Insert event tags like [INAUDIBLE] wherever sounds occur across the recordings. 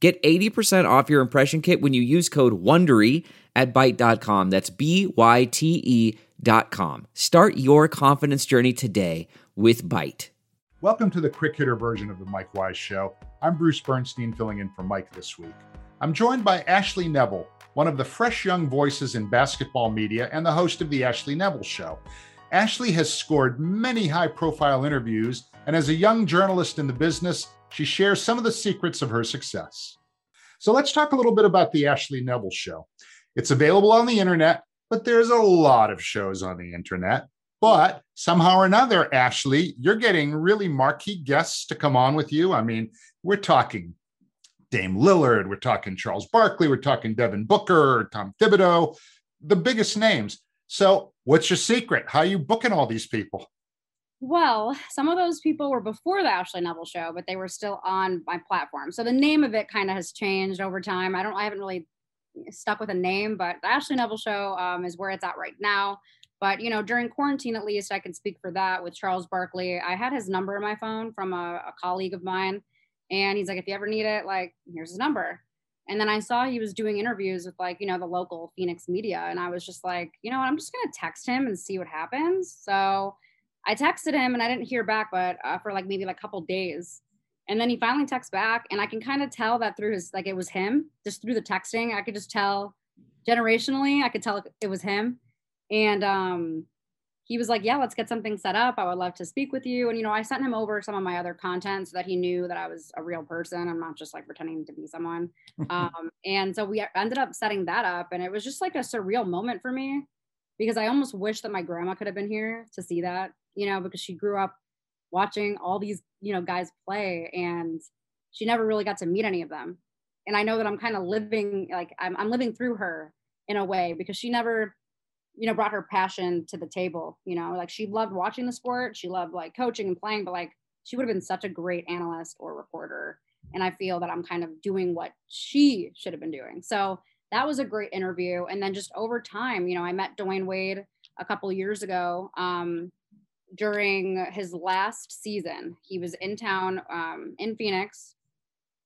Get 80% off your impression kit when you use code WONDERY at Byte.com. That's B-Y-T-E dot com. Start your confidence journey today with Byte. Welcome to the quick hitter version of the Mike Wise Show. I'm Bruce Bernstein filling in for Mike this week. I'm joined by Ashley Nevel, one of the fresh young voices in basketball media and the host of The Ashley Nevel Show. Ashley has scored many high profile interviews, and as a young journalist in the business, she shares some of the secrets of her success. So let's talk a little bit about the Ashley Nevel Show. It's available on the internet, but there's a lot of shows on the internet. But somehow or another, Ashley, you're getting really marquee guests to come on with you. I mean, we're talking Dame Lillard, we're talking Charles Barkley, we're talking Devin Booker, Tom Thibodeau, the biggest names. So, what's your secret? How are you booking all these people? Well, some of those people were before the Ashley Nevel show, but they were still on my platform. So the name of it kind of has changed over time. I don't, I haven't really stuck with a name, but the Ashley Nevel show um, is where it's at right now. But you know, during quarantine, at least I can speak for that with Charles Barkley. I had his number in my phone from a, a colleague of mine, and he's like, "If you ever need it, like, here's his number." And then I saw he was doing interviews with like you know the local Phoenix media, and I was just like, you know, what, I'm just gonna text him and see what happens. So I texted him and I didn't hear back, but uh, for like maybe like a couple days. And then he finally texts back, and I can kind of tell that through his like it was him just through the texting. I could just tell generationally, I could tell it was him. And um, he was like, "Yeah, let's get something set up. I would love to speak with you." And you know, I sent him over some of my other content so that he knew that I was a real person. I'm not just like pretending to be someone. [LAUGHS] um, and so we ended up setting that up, and it was just like a surreal moment for me because I almost wish that my grandma could have been here to see that you know, because she grew up watching all these, you know, guys play and she never really got to meet any of them. And I know that I'm kind of living like I'm, I'm living through her in a way because she never, you know, brought her passion to the table. You know, like she loved watching the sport, she loved like coaching and playing, but like she would have been such a great analyst or reporter. And I feel that I'm kind of doing what she should have been doing. So that was a great interview. And then just over time, you know, I met Dwyane Wade a couple years ago. Um, during his last season. He was in town um, in Phoenix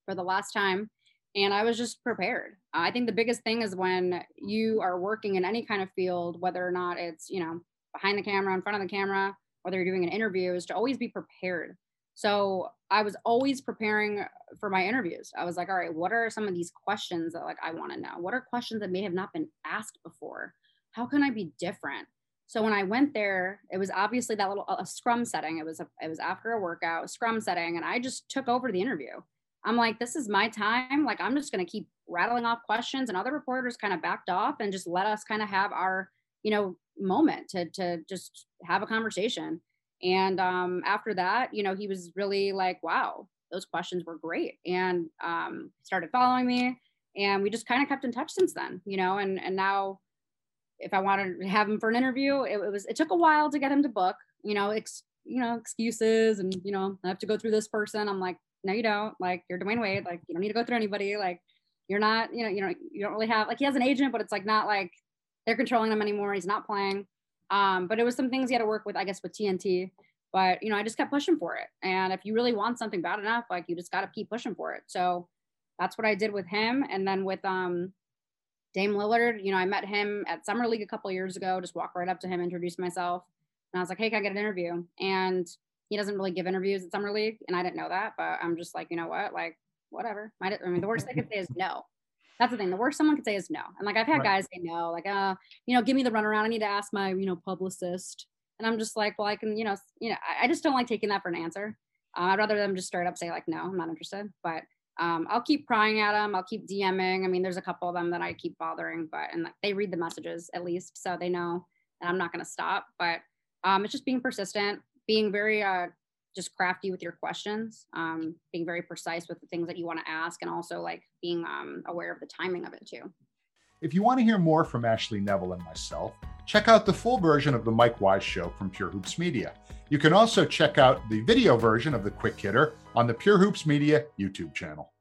for the last time, and I was just prepared. I think the biggest thing is when you are working in any kind of field, whether or not it's you know behind the camera, in front of the camera, whether you're doing an interview, is to always be prepared. So I was always preparing for my interviews. I was like, all right, what are some of these questions that like I want to know? What are questions that may have not been asked before? How can I be different? So when I went there, it was obviously that little a scrum setting. It was a, it was after a workout, scrum setting, and I just took over the interview. I'm like, this is my time. Like I'm just gonna keep rattling off questions, and other reporters kind of backed off and just let us kind of have our you know moment to to just have a conversation. And um, after that, you know, he was really like, wow, those questions were great, and um, started following me, and we just kind of kept in touch since then. You know, and and now if I wanted to have him for an interview, it, it, was it took a while to get him to book. You know, ex, you know excuses and you know I have to go through this person. I'm like, no, you don't. Like you're Dwyane Wade. Like you don't need to go through anybody. Like you're not. You know, you know, you don't really have like he has an agent, but it's like not like they're controlling him anymore. He's not playing. Um, but it was some things he had to work with, I guess, with TNT. But you know, I just kept pushing for it. And if you really want something bad enough, like you just got to keep pushing for it. So that's what I did with him. And then with um Dame Lillard, you know, I met him at Summer League a couple years ago, just walked right up to him, introduced myself. And I was like, hey, can I get an interview? And he doesn't really give interviews at Summer League. And I didn't know that, but I'm just like, you know what? Like, whatever. I, mean, the worst they could say is no. That's the thing. The worst someone could say is no. And like, I've had right. guys say no, like, uh, you know, give me the runaround. I need to ask my, you know, publicist. And I'm just like, well, I can, you know, you know, I, I just don't like taking that for an answer. Uh, I'd rather them just straight up say like, no, I'm not interested. But um, I'll keep prying at them. I'll keep DMing. I mean, there's a couple of them that I keep bothering, but and like, they read the messages at least, so they know that I'm not going to stop. But um, it's just being persistent, being very uh, just crafty with your questions, um, being very precise with the things that you want to ask, and also like being um, aware of the timing of it too. If you want to hear more from Ashley Nevel and myself, check out the full version of the Mike Wise Show from Pure Hoops Media. You can also check out the video version of the Quick Hitter on the Pure Hoops Media YouTube channel.